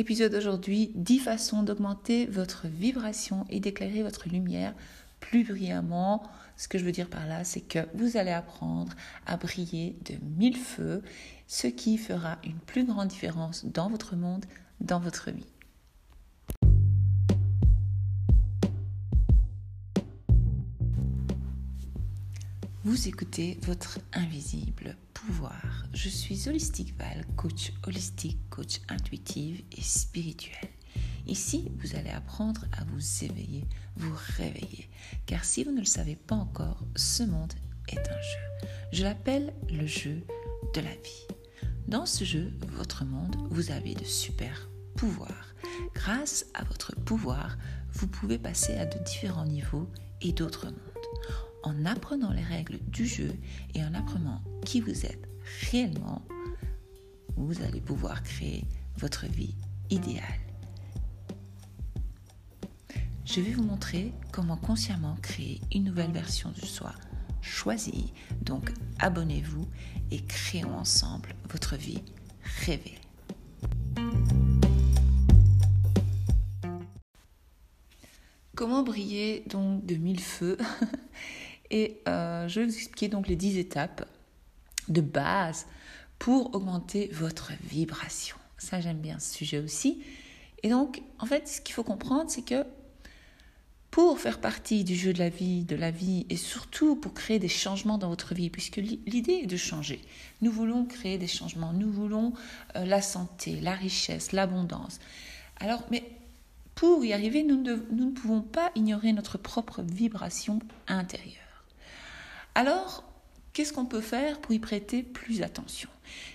Épisode d'aujourd'hui 10 façons d'augmenter votre vibration et d'éclairer votre lumière plus brillamment. Ce que je veux dire par là, c'est que vous allez apprendre à briller de mille feux, ce qui fera une plus grande différence dans votre monde, dans votre vie. Vous écoutez votre invisible pouvoir. Je suis Holistic Val, coach holistique, coach intuitive et spirituel. Ici, vous allez apprendre à vous éveiller, vous réveiller. Car si vous ne le savez pas encore, ce monde est un jeu. Je l'appelle le jeu de la vie. Dans ce jeu, votre monde, vous avez de super pouvoirs. Grâce à votre pouvoir, vous pouvez passer à de différents niveaux et d'autres mondes en apprenant les règles du jeu et en apprenant qui vous êtes réellement, vous allez pouvoir créer votre vie idéale. Je vais vous montrer comment consciemment créer une nouvelle version de soi choisie. Donc abonnez-vous et créons ensemble votre vie rêvée. Comment briller donc de mille feux? Et euh, je vais vous expliquer donc les 10 étapes de base pour augmenter votre vibration. Ça, j'aime bien ce sujet aussi. Et donc, en fait, ce qu'il faut comprendre, c'est que pour faire partie du jeu de la vie, de la vie, et surtout pour créer des changements dans votre vie, puisque l'idée est de changer. Nous voulons créer des changements, nous voulons euh, la santé, la richesse, l'abondance. Alors, mais pour y arriver, nous nous ne pouvons pas ignorer notre propre vibration intérieure. Alors, qu'est-ce qu'on peut faire pour y prêter plus attention?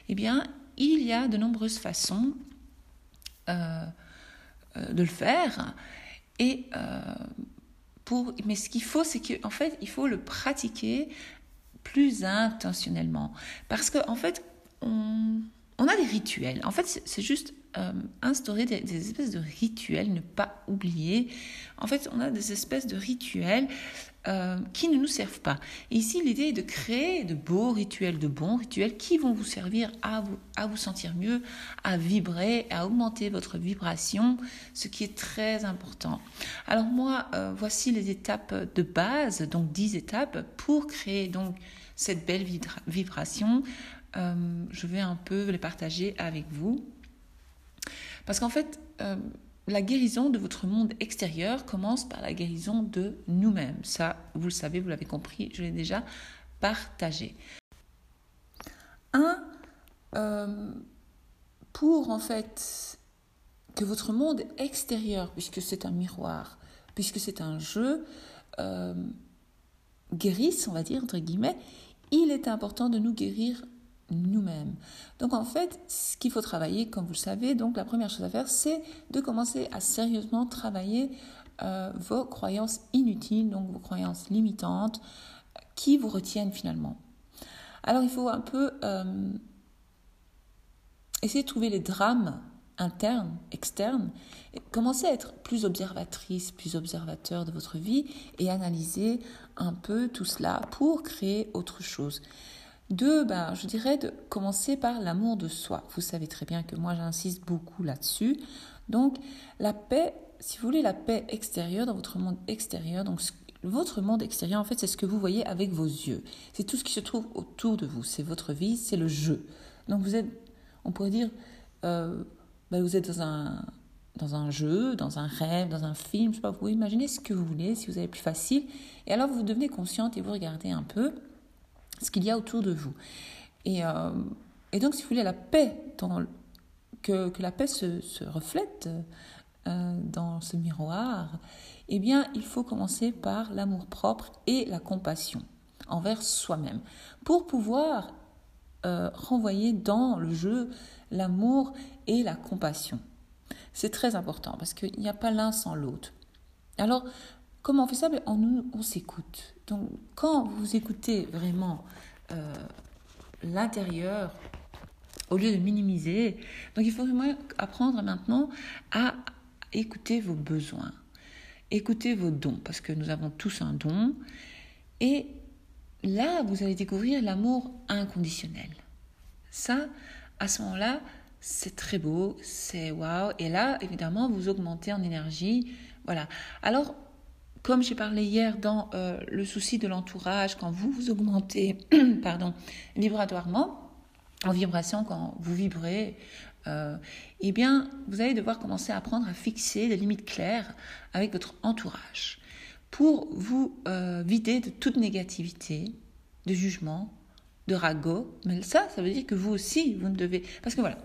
Eh bien, il y a de nombreuses façons euh, euh, de le faire. Et euh, pour, mais ce qu'il faut, c'est qu'en fait, il faut le pratiquer plus intentionnellement. Parce qu'en en fait, on, a des rituels. En fait, c'est juste instaurer des, espèces de rituels, ne pas oublier. En fait, on a des espèces de rituels euh, qui ne nous servent pas. ici, l'idée est de créer de beaux rituels, de bons rituels qui vont vous servir à vous, à vous sentir mieux, à vibrer, à augmenter votre vibration, ce qui est très important. Alors moi, euh, voici les étapes de base, donc 10 étapes pour créer donc cette belle vibration. Euh, je vais un peu les partager avec vous. Parce qu'en fait, la guérison de votre monde extérieur commence par la guérison de nous-mêmes. Ça, vous le savez, vous l'avez compris, je l'ai déjà partagé. Un, euh, pour en fait que votre monde extérieur, puisque c'est un miroir, puisque c'est un jeu, euh, guérisse, on va dire, entre guillemets, il est important de nous guérir nous-mêmes. Donc en fait, ce qu'il faut travailler, comme vous le savez, donc la première chose à faire, c'est de commencer à sérieusement travailler euh, vos croyances inutiles, donc vos croyances limitantes, qui vous retiennent finalement. Alors il faut un peu euh, essayer de trouver les drames internes, externes, et commencer à être plus observatrice, plus observateur de votre vie et analyser un peu tout cela pour créer autre chose. Deux, ben, je dirais de commencer par l'amour de soi. Vous savez très bien que moi j'insiste beaucoup là-dessus. Donc la paix, si vous voulez la paix extérieure dans votre monde extérieur, donc votre monde extérieur en fait c'est ce que vous voyez avec vos yeux. C'est tout ce qui se trouve autour de vous. C'est votre vie, c'est le jeu. Donc vous êtes, on pourrait dire, euh, ben, vous êtes dans un dans un jeu, dans un rêve, dans un film, je sais pas, vous imaginez ce que vous voulez, si vous avez plus facile. Et alors vous devenez consciente et vous regardez un peu ce qu'il y a autour de vous. Et, euh, et, donc, si vous voulez, la paix, que, que la paix se, se reflète euh, dans ce miroir, eh bien, il faut commencer par l'amour propre et la compassion envers soi-même pour pouvoir euh, renvoyer dans le jeu l'amour et la compassion. C'est très important parce qu'il n'y a pas l'un sans l'autre. Alors, Comment on fait ça On, on s'écoute. Donc, quand vous écoutez vraiment euh, l'intérieur, au lieu de minimiser, donc il faut vraiment apprendre maintenant à écouter vos besoins, écouter vos dons, parce que nous avons tous un don. Et là, vous allez découvrir l'amour inconditionnel. Ça, à ce moment-là, c'est très beau, c'est waouh. Et là, évidemment, vous augmentez en énergie. Voilà. Alors, comme j'ai parlé hier dans euh, le souci de l'entourage, quand vous vous augmentez, pardon, vibratoirement, en vibration, quand vous vibrez, euh, eh bien, vous allez devoir commencer à apprendre à fixer des limites claires avec votre entourage pour vous euh, vider de toute négativité, de jugement, de ragot. Mais ça, ça veut dire que vous aussi, vous ne devez... Parce que voilà,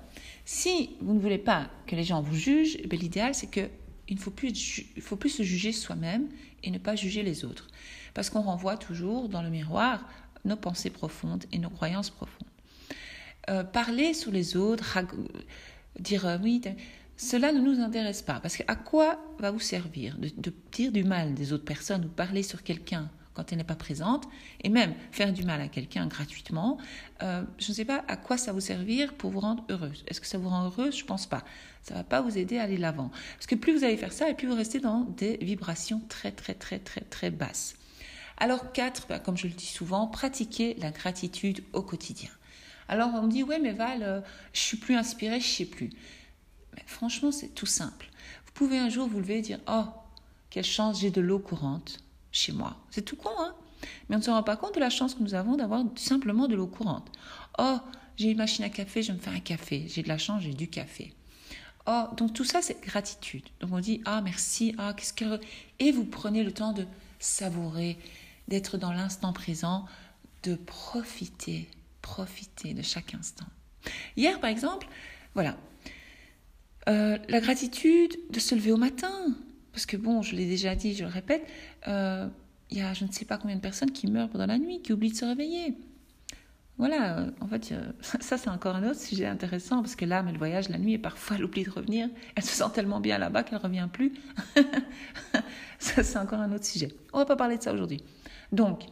si vous ne voulez pas que les gens vous jugent, eh l'idéal c'est que il ne faut plus, il faut plus se juger soi-même et ne pas juger les autres. Parce qu'on renvoie toujours dans le miroir nos pensées profondes et nos croyances profondes. Euh, parler sur les autres, dire euh, oui, cela ne nous intéresse pas. Parce qu'à quoi va vous servir de, dire du mal des autres personnes ou parler sur quelqu'un? Quand elle n'est pas présente, et même faire du mal à quelqu'un gratuitement, euh, je ne sais pas à quoi ça vous servir pour vous rendre heureuse. Est-ce que ça vous rend heureuse? Je ne pense pas. Ça ne va pas vous aider à aller l'avant. Parce que plus vous allez faire ça, et plus vous restez dans des vibrations très, très, très, très, très basses. Alors, quatre, bah, comme je le dis souvent, pratiquer la gratitude au quotidien. Alors, on me dit, ouais, mais Val, euh, je suis plus inspirée, je sais plus. Franchement, c'est tout simple. Vous pouvez un jour vous lever et dire, oh, quelle chance, j'ai de l'eau courante chez moi. C'est tout con, hein Mais on ne se rend pas compte de la chance que nous avons d'avoir simplement de l'eau courante. Oh, j'ai une machine à café, je me fais un café. J'ai de la chance, j'ai du café. Oh, donc tout ça, c'est gratitude. Donc on dit, ah, merci, ah, qu'est-ce que... Et vous prenez le temps de savourer, d'être dans l'instant présent, de profiter, profiter de chaque instant. Hier, par exemple, voilà, euh, la gratitude de se lever au matin, parce que bon, je l'ai déjà dit, je le répète, euh, il y a je ne sais pas combien de personnes qui meurent pendant la nuit, qui oublient de se réveiller. Voilà, euh, en fait, ça c'est encore un autre sujet intéressant parce que l'âme, elle voyage la nuit et parfois elle oublie de revenir. Elle se sent tellement bien là-bas qu'elle ne revient plus. ça c'est encore un autre sujet. On va pas parler de ça aujourd'hui. Donc,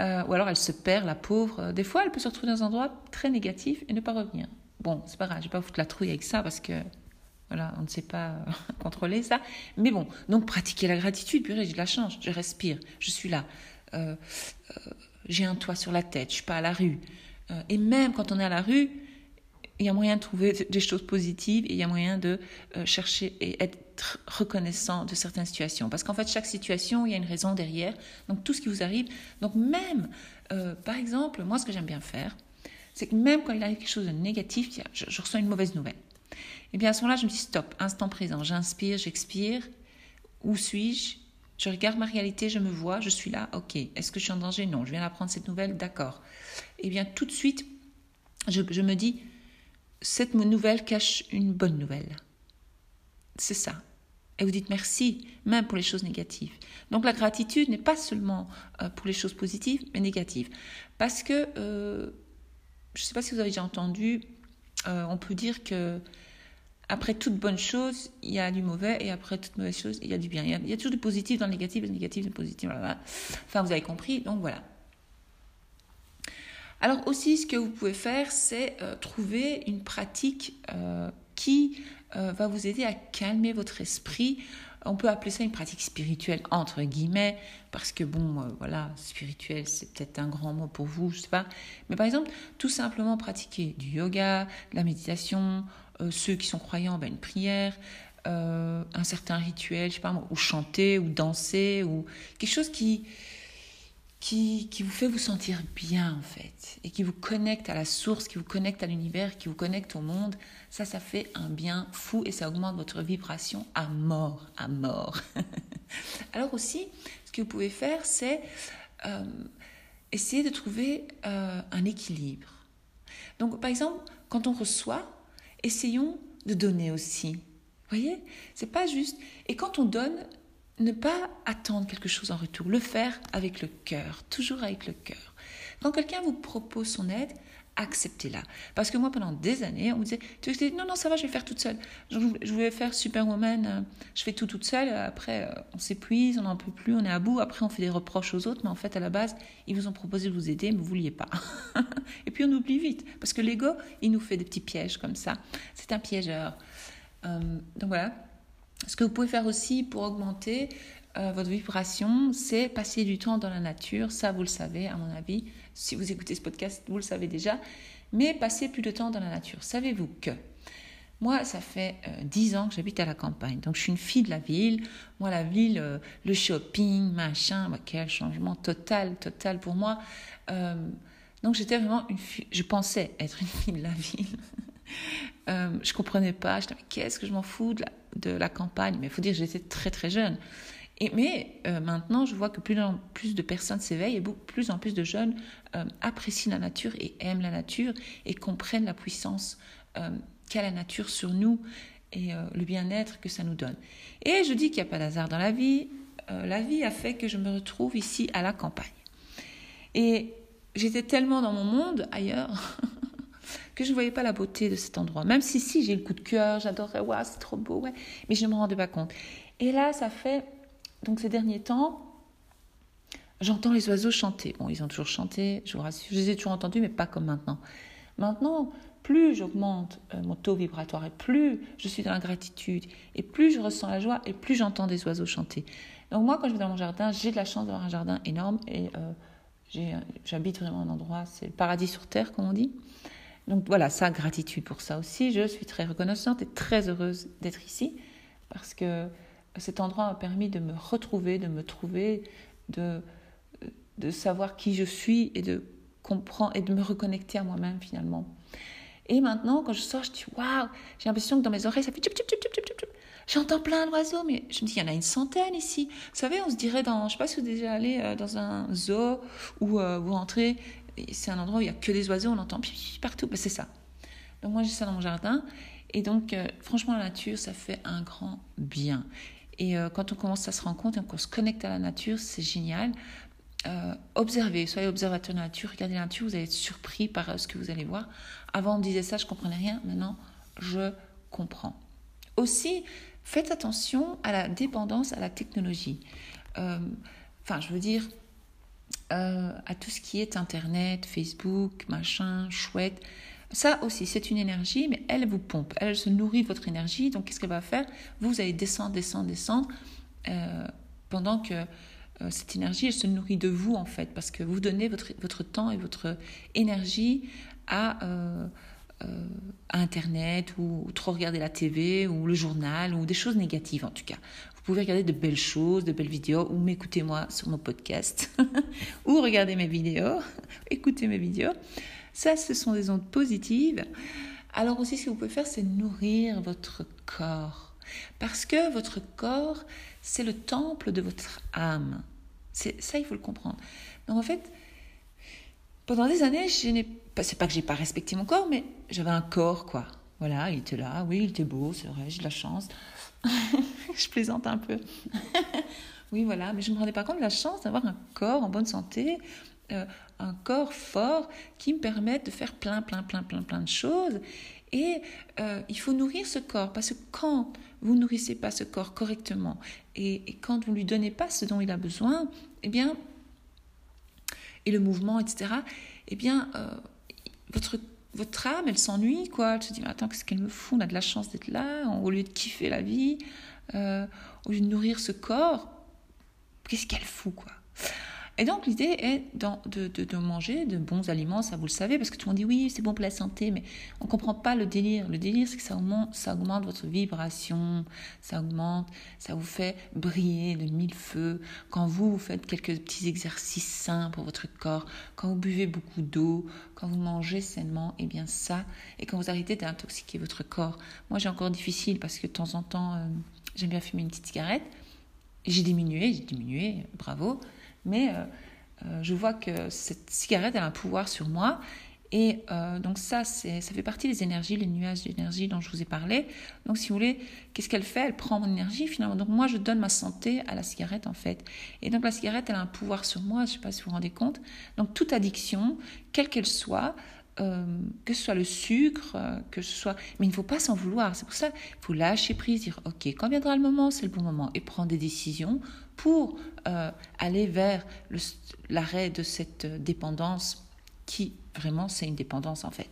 euh, ou alors elle se perd, la pauvre. Des fois, elle peut se retrouver dans un endroit très négatif et ne pas revenir. Bon, c'est pas grave, je vais pas foutre la trouille avec ça parce que voilà, on ne sait pas euh, contrôler ça. Mais bon, donc pratiquer la gratitude, purée, j'ai de la chance, je respire, je suis là. Euh, euh, j'ai un toit sur la tête, je suis pas à la rue. et même quand on est à la rue, il y a moyen de trouver des choses positives et il y a moyen de chercher et être reconnaissant de certaines situations. Parce qu'en fait, chaque situation, il y a une raison derrière. Donc tout ce qui vous arrive. Donc même, par exemple, moi, ce que j'aime bien faire, c'est que même quand il arrive quelque chose de négatif, je reçois une mauvaise nouvelle. Et eh bien à ce moment-là, je me dis stop, instant présent, j'inspire, j'expire. Où suis-je? Je regarde ma réalité, je me vois, je suis là, ok. Est-ce que je suis en danger? Non, je viens d'apprendre cette nouvelle, d'accord. Et eh bien tout de suite, je, me dis, cette nouvelle cache une bonne nouvelle. C'est ça. Et vous dites merci, même pour les choses négatives. Donc la gratitude n'est pas seulement euh, pour les choses positives, mais négatives. Parce que, euh, je ne sais pas si vous avez déjà entendu, euh, on peut dire que après toute bonne chose, il y a du mauvais, et après toute mauvaise chose, il y a du bien. Il y a, toujours du positif dans le négatif, du négatif dans le positif. Enfin, vous avez compris, donc voilà. Alors aussi, ce que vous pouvez faire, c'est euh, trouver une pratique euh, qui va vous aider à calmer votre esprit. On peut appeler ça une pratique spirituelle, entre guillemets, parce que bon, voilà, spirituel, c'est peut-être un grand mot pour vous, je sais pas. Mais par exemple, tout simplement pratiquer du yoga, de la méditation, euh, ceux qui sont croyants, ben, une prière, euh, un certain rituel, je sais pas ou chanter, ou danser, ou quelque chose qui, qui, qui, vous fait vous sentir bien en fait, et qui vous connecte à la source, qui vous connecte à l'univers, qui vous connecte au monde, ça, ça fait un bien fou et ça augmente votre vibration à mort, à mort. Alors aussi, ce que vous pouvez faire, c'est euh, essayer de trouver un équilibre. Donc, par exemple, quand on reçoit, essayons de donner aussi. Vous voyez? C'est pas juste. Et quand on donne, ne pas attendre quelque chose en retour, le faire avec le cœur, toujours avec le cœur. Quand quelqu'un vous propose son aide, acceptez-la. Parce que moi, pendant des années, on me disait, tu non, non, ça va, je vais faire toute seule. Je voulais faire Superwoman, euh, je fais tout toute seule. Après, euh, on s'épuise, on n'en peut plus, on est à bout. Après, on fait des reproches aux autres. Mais en fait, à la base, ils vous ont proposé de vous aider, mais vous vouliez pas. Et puis, on oublie vite. Parce que l'ego, il nous fait des petits pièges comme ça. C'est un piégeur. Euh, donc voilà. Ce que vous pouvez faire aussi pour augmenter votre vibration, c'est passer du temps dans la nature. Ça, vous le savez, à mon avis. Si vous écoutez ce podcast, vous le savez déjà. mais passer plus de temps dans la nature. Savez-vous que moi, ça fait euh, dix ans que j'habite à la campagne. Donc, je suis une fille de la ville. Moi, la ville, euh, le shopping, machin, bah, quel changement total, total pour moi. Euh, donc, j'étais vraiment une fille, je pensais être une fille de la ville. euh, je comprenais pas. Je disais, qu'est-ce que je m'en fous de la, campagne? Mais il faut dire, j'étais très, très jeune. Et, mais maintenant, je vois que plus en plus de personnes s'éveillent et beaucoup, plus en plus de jeunes apprécient la nature et aiment la nature et comprennent la puissance qu'a la nature sur nous et euh, le bien-être que ça nous donne. Et je dis qu'il n'y a pas d'hasard dans la vie. Euh, la vie a fait que je me retrouve ici à la campagne. Et j'étais tellement dans mon monde ailleurs que je ne voyais pas la beauté de cet endroit. Même si, si, j'ai le coup de cœur, j'adorerais, waouh, c'est trop beau. Mais je ne me rendais pas compte. Et là, ça fait, donc ces derniers temps, j'entends les oiseaux chanter. Bon, ils ont toujours chanté, je vous rassure, je les ai toujours entendus, mais pas comme maintenant. Maintenant, plus j'augmente euh, mon taux vibratoire et plus je suis dans la gratitude et plus je ressens la joie et plus j'entends des oiseaux chanter. Donc moi, quand je vais dans mon jardin, j'ai de la chance d'avoir un jardin énorme et euh, j'habite vraiment un endroit, c'est le paradis sur terre, comme on dit. Donc voilà, ça, gratitude pour ça aussi. Je suis très reconnaissante et très heureuse d'être ici parce que cet endroit m'a permis de me retrouver, de me trouver, de, de savoir qui je suis et de comprendre et de me reconnecter à moi-même finalement. Et maintenant, quand je sors, je dis waouh, j'ai l'impression que dans mes oreilles, ça fait. J'entends plein d'oiseaux, mais je me dis, il y en a une centaine ici. Vous savez, on se dirait dans, je sais pas si vous êtes déjà allé euh, dans un zoo où euh, vous rentrez, c'est un endroit où il y a que des oiseaux, on entend partout. Ben, c'est ça. Donc moi, j'ai ça dans mon jardin. Et donc, euh, franchement, la nature, ça fait un grand bien. Et quand on commence à se rendre compte et qu'on se connecte à la nature, c'est génial. observez, soyez observateur de la nature, regardez la nature, vous allez être surpris par ce que vous allez voir. Avant, on disait ça, je comprenais rien. Maintenant, je comprends. Aussi, faites attention à la dépendance à la technologie. Euh, enfin, je veux dire, euh, à tout ce qui est Internet, Facebook, machin, chouette. Ça aussi, c'est une énergie, mais elle vous pompe. Elle se nourrit de votre énergie. Donc, qu'est-ce qu'elle va faire? Vous allez descendre, descendre, descendre, euh, pendant que cette énergie, elle se nourrit de vous, en fait, parce que vous donnez votre, votre temps et votre énergie à, euh, Internet ou, trop regarder la TV ou le journal ou des choses négatives en tout cas. Vous pouvez regarder de belles choses, de belles vidéos ou m'écouter moi sur mon podcast ou regarder mes vidéos, écouter mes vidéos. Ça, ce sont des ondes positives. Alors aussi, ce que vous pouvez faire, c'est nourrir votre corps. Parce que votre corps, c'est le temple de votre âme. C'est ça, il faut le comprendre. Donc en fait, pendant des années, je n'ai c'est pas que j'ai pas respecté mon corps, mais j'avais un corps, quoi. Voilà, il était là, oui, il était beau, c'est vrai, j'ai de la chance. je plaisante un peu. oui, voilà, mais je ne me rendais pas compte de la chance d'avoir un corps en bonne santé, euh, un corps fort qui me permette de faire plein, plein, plein, plein, plein de choses. Et euh, il faut nourrir ce corps, parce que quand vous nourrissez pas ce corps correctement et, et quand vous lui donnez pas ce dont il a besoin, eh bien, et le mouvement, etc., eh bien, euh, votre, votre âme, elle s'ennuie, quoi. Elle se dit, mais attends, qu'est-ce qu'elle me fout? On a de la chance d'être là, au lieu de kiffer la vie, euh, au lieu de nourrir ce corps, qu'est-ce qu'elle fout, quoi? Et donc l'idée est de, manger de bons aliments, ça vous le savez, parce que tout le monde dit oui, c'est bon pour la santé, mais on ne comprend pas le délire. Le délire, c'est que ça augmente, ça votre vibration, ça augmente, ça vous fait briller de mille feux. Quand vous, vous faites quelques petits exercices sains pour votre corps, quand vous buvez beaucoup d'eau, quand vous mangez sainement, et eh bien ça, et quand vous arrêtez d'intoxiquer votre corps. Moi, j'ai encore difficile parce que de temps en temps, euh, j'aime bien fumer une petite cigarette. J'ai diminué, j'ai diminué, bravo. Mais euh, euh, je vois que cette cigarette a un pouvoir sur moi. Et euh, donc ça, ça fait partie des énergies, les nuages d'énergie dont je vous ai parlé. Donc si vous voulez, qu'est-ce qu'elle fait? Elle prend mon énergie finalement. Donc moi, je donne ma santé à la cigarette en fait. Et donc la cigarette, elle a un pouvoir sur moi, je ne sais pas si vous vous rendez compte. Donc toute addiction, quelle qu'elle soit, que ce soit le sucre, que ce soit... Mais il ne faut pas s'en vouloir. C'est pour ça qu'il faut lâcher prise, dire, OK, quand viendra le moment, c'est le bon moment, et prendre des décisions pour euh, aller vers l'arrêt de cette dépendance qui vraiment c'est une dépendance en fait.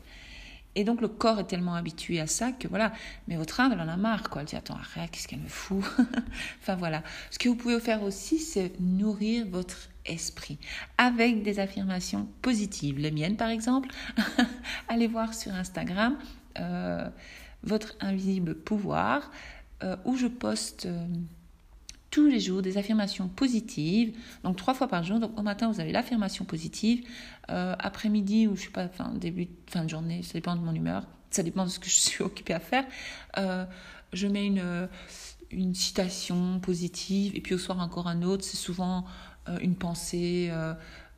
Et donc le corps est tellement habitué à ça que voilà, mais votre âme elle en a marre quoi. Elle dit attends arrête, qu'est-ce qu'elle me fout? Enfin voilà. Ce que vous pouvez faire aussi c'est nourrir votre esprit avec des affirmations positives. Les miennes, par exemple, allez voir sur Instagram euh, votre invisible pouvoir euh, où je poste euh, tous les jours des affirmations positives. Donc trois fois par jour. Donc au matin, vous avez l'affirmation positive. Après-midi ou je sais pas, fin début, fin de journée, ça dépend de mon humeur. Ça dépend de ce que je suis occupée à faire. je mets une une citation positive et puis au soir encore un autre. C'est souvent euh, une pensée. Euh,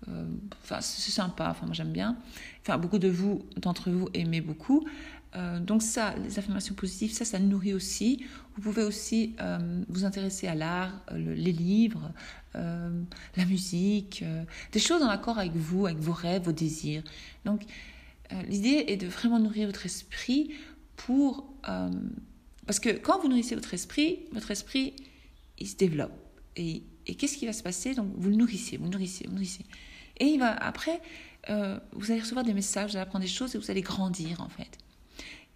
euh, enfin, c'est sympa. Enfin, moi j'aime bien. Enfin, beaucoup de vous, d'entre vous, aimez beaucoup. Donc ça, les affirmations positives, ça, ça nourrit aussi. Vous pouvez aussi vous intéresser à l'art, les livres, la musique, des choses en accord avec vous, avec vos rêves, vos désirs. Donc l'idée est de vraiment nourrir votre esprit pour parce que quand vous nourrissez votre esprit, votre esprit, il se développe. Et, qu'est-ce qui va se passer? Donc, vous le nourrissez, vous le nourrissez, vous le nourrissez. Et il va, après, euh, vous allez recevoir des messages, vous allez apprendre des choses et vous allez grandir, en fait.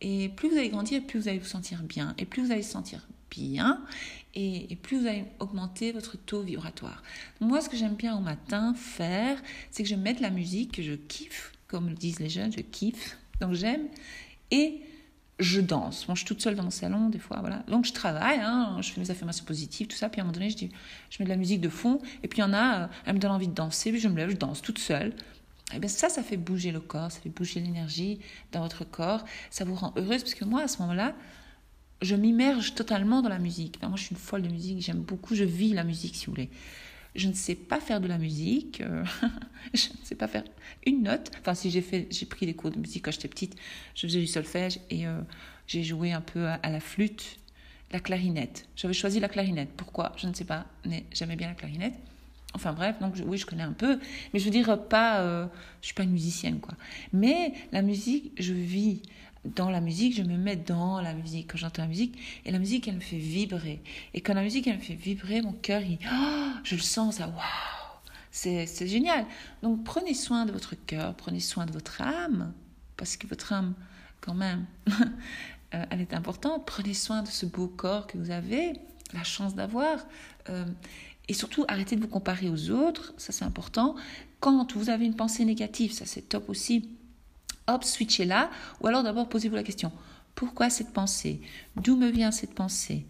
Et plus vous allez grandir, plus vous allez vous sentir bien. Et plus vous allez vous sentir bien, et, plus vous allez augmenter votre taux vibratoire. Moi, ce que j'aime bien au matin faire, c'est que je mets de la musique que je kiffe, comme le disent les jeunes, je kiffe, donc j'aime, et je danse. Moi, je suis toute seule dans mon salon, des fois, voilà. Donc, je travaille, hein, je fais mes affirmations positives, tout ça. Puis, à un moment donné, je, dis, je mets de la musique de fond. Et puis, il y en a, euh, elle me donne envie de danser. Puis, je me lève, je danse toute seule. Et eh bien, ça, ça fait bouger le corps, ça fait bouger l'énergie dans votre corps. Ça vous rend heureuse. Parce que moi, à ce moment-là, je m'immerge totalement dans la musique. moi, je suis une folle de musique. J'aime beaucoup, je vis la musique, si vous voulez je ne sais pas faire de la musique, euh, je ne sais pas faire une note. Enfin, si j'ai fait, j'ai pris des cours de musique quand j'étais petite, je faisais du solfège et euh, j'ai joué un peu à, la flûte, la clarinette. J'avais choisi la clarinette. Pourquoi? Je ne sais pas, mais j'aimais bien la clarinette. Enfin bref, donc oui, je connais un peu, mais je veux dire pas, euh, je suis pas une musicienne quoi. Mais la musique, je vis dans la musique, je me mets dans la musique. Quand j'entends la musique et la musique elle me fait vibrer. Et quand la musique elle me fait vibrer mon cœur il oh, je le sens ça waouh c'est c'est génial. Donc prenez soin de votre cœur prenez soin de votre âme parce que votre âme quand même euh, elle est importante. Prenez soin de ce beau corps que vous avez la chance d'avoir euh, et surtout arrêtez de vous comparer aux autres ça c'est important. Quand vous avez une pensée négative ça c'est top aussi. Hop, switchez là. Ou alors d'abord posez-vous la question, pourquoi cette pensée? D'où me vient cette pensée?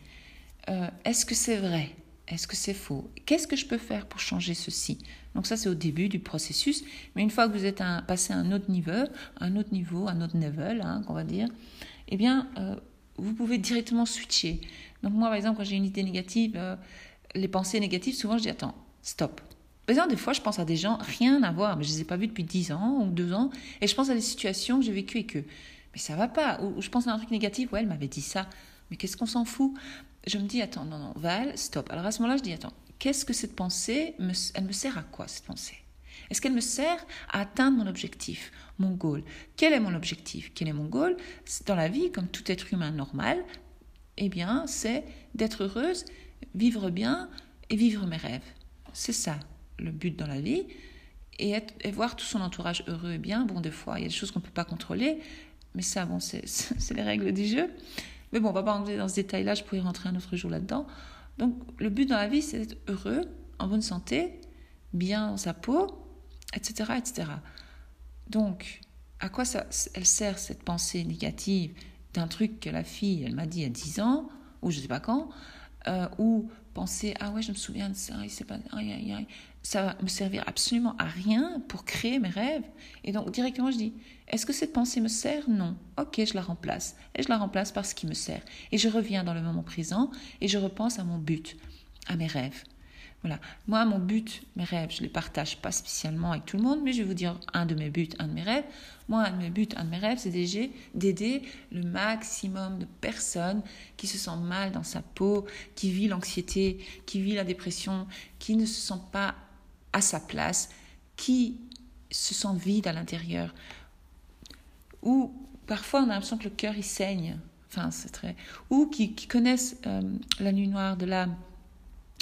Euh, Est-ce que c'est vrai? Est-ce que c'est faux? Qu'est-ce que je peux faire pour changer ceci? Donc ça c'est au début du processus. Mais une fois que vous êtes passé à un autre niveau, un autre niveau, un autre level, hein, qu'on va dire, eh bien euh, vous pouvez directement switcher. Donc moi par exemple quand j'ai une idée négative, euh, les pensées négatives, souvent je dis attends, stop, par des fois, je pense à des gens, rien à voir, mais je ne les ai pas vus depuis 10 ans ou 2 ans, et je pense à des situations que j'ai vécues avec eux. Mais ça va pas. Ou je pense à un truc négatif, ouais, elle m'avait dit ça. Mais qu'est-ce qu'on s'en fout? Je me dis, attends, non, non, Val, stop. Alors à ce moment-là, je dis, attends, qu'est-ce que cette pensée, elle me sert à quoi, cette pensée? Est-ce qu'elle me sert à atteindre mon objectif, mon goal? Quel est mon objectif? Quel est mon goal? Dans la vie, comme tout être humain normal, eh bien, c'est d'être heureuse, vivre bien et vivre mes rêves. C'est ça, le but dans la vie et, voir tout son entourage heureux et bien. Bon, des fois, il y a des choses qu'on ne peut pas contrôler, mais ça, bon, c'est les règles du jeu. Mais bon, on va pas entrer dans ce détail-là, je pourrais rentrer un autre jour là-dedans. Donc, le but dans la vie, c'est d'être heureux, en bonne santé, bien dans sa peau, etc., etc. Donc, à quoi ça, elle sert cette pensée négative d'un truc que la fille, elle m'a dit à 10 ans, ou je ne sais pas quand, euh, ou penser ah ouais je me souviens de ça, il pas, ça va me servir absolument à rien pour créer mes rêves. Et donc directement je dis est-ce que cette pensée me sert? Non. Ok, je la remplace. Et je la remplace par ce qui me sert. Et je reviens dans le moment présent et je repense à mon but, à mes rêves. Voilà. Moi, mon but, mes rêves, je ne les partage pas spécialement avec tout le monde, mais je vais vous dire un de mes buts, un de mes rêves. Moi, un de mes buts, un de mes rêves, c'est d'aider le maximum de personnes qui se sentent mal dans sa peau, qui vivent l'anxiété, qui vivent la dépression, qui ne se sentent pas à sa place, qui se sentent vides à l'intérieur. Ou parfois, on a l'impression que le cœur, il saigne. Enfin, c'est très... Ou qui, connaissent euh, la nuit noire de l'âme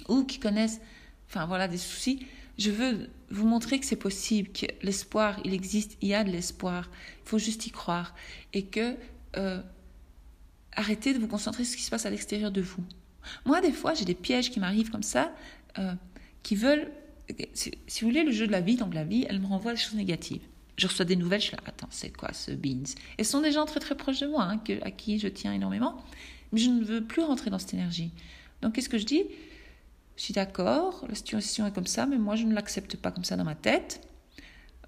ou qui connaissent, enfin voilà, des soucis. Je veux vous montrer que c'est possible, que l'espoir, il existe, il y a de l'espoir. Il faut juste y croire. Et que euh, arrêtez de vous concentrer sur ce qui se passe à l'extérieur de vous. Moi, des fois, j'ai des pièges qui m'arrivent comme ça, euh, qui veulent si, vous voulez, le jeu de la vie, donc la vie, elle me renvoie à des choses négatives. Je reçois des nouvelles, je suis là, attends, c'est quoi ce beans? Et ce sont des gens très très proches de moi, hein, à qui je tiens énormément, mais je ne veux plus rentrer dans cette énergie. Donc qu'est-ce que je dis? Je suis d'accord, la situation est comme ça, mais moi je ne l'accepte pas comme ça dans ma tête.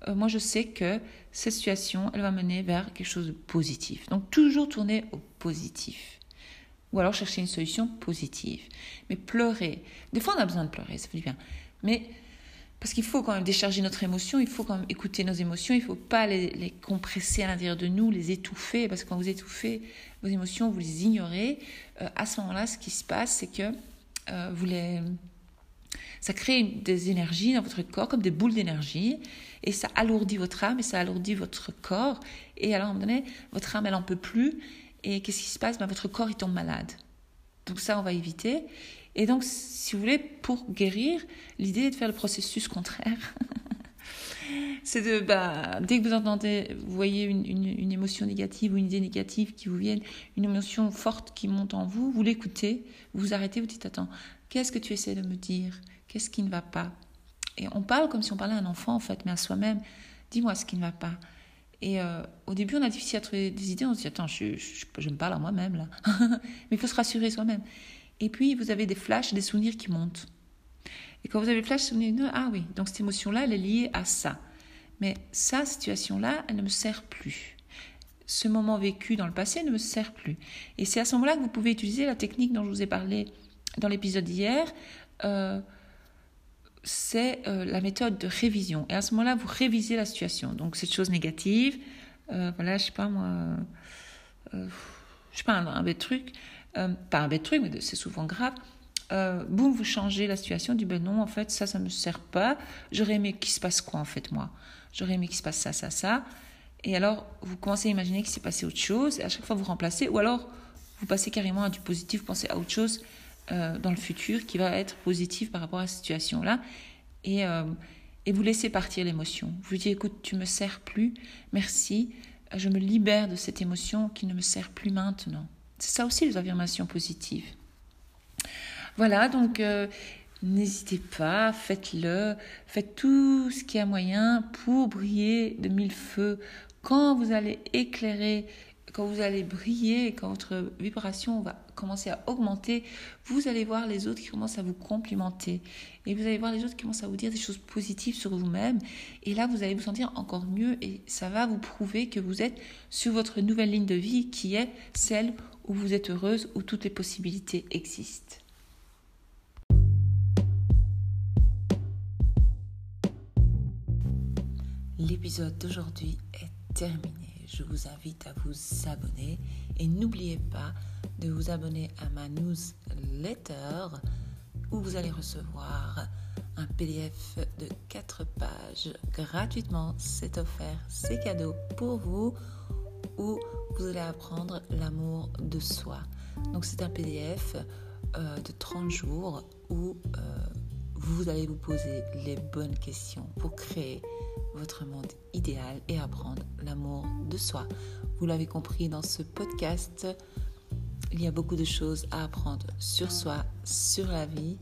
Euh, moi je sais que cette situation, elle va mener vers quelque chose de positif. Donc toujours tourner au positif. Ou alors chercher une solution positive. Mais pleurer. Des fois on a besoin de pleurer, ça fait du bien. Mais parce qu'il faut quand même décharger notre émotion, il faut quand même écouter nos émotions, il ne faut pas les, compresser à l'intérieur de nous, les étouffer, parce que quand vous étouffez vos émotions, vous les ignorez. Euh, à ce moment-là, ce qui se passe, c'est que euh, vous les... ça crée des énergies dans votre corps, comme des boules d'énergie, et ça alourdit votre âme, et ça alourdit votre corps. Et alors, à un moment donné, votre âme, elle n'en peut plus, et qu'est-ce qui se passe? Ben, Votre corps, il tombe malade. Donc ça, on va éviter. Et donc, si vous voulez, pour guérir, l'idée est de faire le processus contraire. c'est de, bah, dès que vous entendez, vous voyez une, une, émotion négative ou une idée négative qui vous vienne, une émotion forte qui monte en vous, vous l'écoutez, vous vous arrêtez, vous dites, attends, qu'est-ce que tu essaies de me dire? Qu'est-ce qui ne va pas? Et on parle comme si on parlait à un enfant, en fait, mais à soi-même. Dis-moi ce qui ne va pas. Et euh, au début, on a difficile à trouver des idées. On se dit, attends, je, je, je me parle à moi-même, là. mais il faut se rassurer soi-même. Et puis, vous avez des flashs, des souvenirs qui montent. Et quand vous avez flash, vous vous ah oui, donc cette émotion-là, elle est liée à ça. Mais sa situation-là, elle ne me sert plus. Ce moment vécu dans le passé ne me sert plus. Et c'est à ce moment-là que vous pouvez utiliser la technique dont je vous ai parlé dans l'épisode d'hier. Euh, c'est euh, la méthode de révision. Et à ce moment-là, vous révisez la situation. Donc, cette chose négative, euh, voilà, je sais pas moi, je sais pas, un, un bête truc, pas un bête truc, mais c'est souvent grave. Euh, boum, vous changez la situation, du ben non, en fait, ça, ça me sert pas. J'aurais aimé qu'il se passe quoi, en fait, moi? J'aurais aimé qu'il se passe ça, ça, ça. Et alors, vous commencez à imaginer qu'il s'est passé autre chose, et à chaque fois, vous remplacez, ou alors, vous passez carrément à du positif, vous pensez à autre chose euh, dans le futur qui va être positif par rapport à cette situation-là. Et, euh, et vous laissez partir l'émotion. Vous dites, écoute, tu me sers plus, merci, je me libère de cette émotion qui ne me sert plus maintenant. C'est ça aussi les affirmations positives. Voilà, donc euh, n'hésitez pas, faites-le, faites tout ce qui est moyen pour briller de mille feux. Quand vous allez éclairer, quand vous allez briller, quand votre vibration va commencer à augmenter, vous allez voir les autres qui commencent à vous complimenter. Et vous allez voir les autres qui commencent à vous dire des choses positives sur vous-même. Et là, vous allez vous sentir encore mieux et ça va vous prouver que vous êtes sur votre nouvelle ligne de vie qui est celle où vous êtes heureuse, où toutes les possibilités existent. L'épisode d'aujourd'hui est terminé. Je vous invite à vous abonner et n'oubliez pas de vous abonner à ma newsletter où vous allez recevoir un PDF de 4 pages gratuitement. C'est offert, c'est cadeau pour vous où vous allez apprendre l'amour de soi. Donc c'est un PDF euh, de 30 jours où euh, vous allez vous poser les bonnes questions pour créer votre monde idéal et apprendre l'amour de soi. Vous l'avez compris dans ce podcast, il y a beaucoup de choses à apprendre sur soi, sur la vie,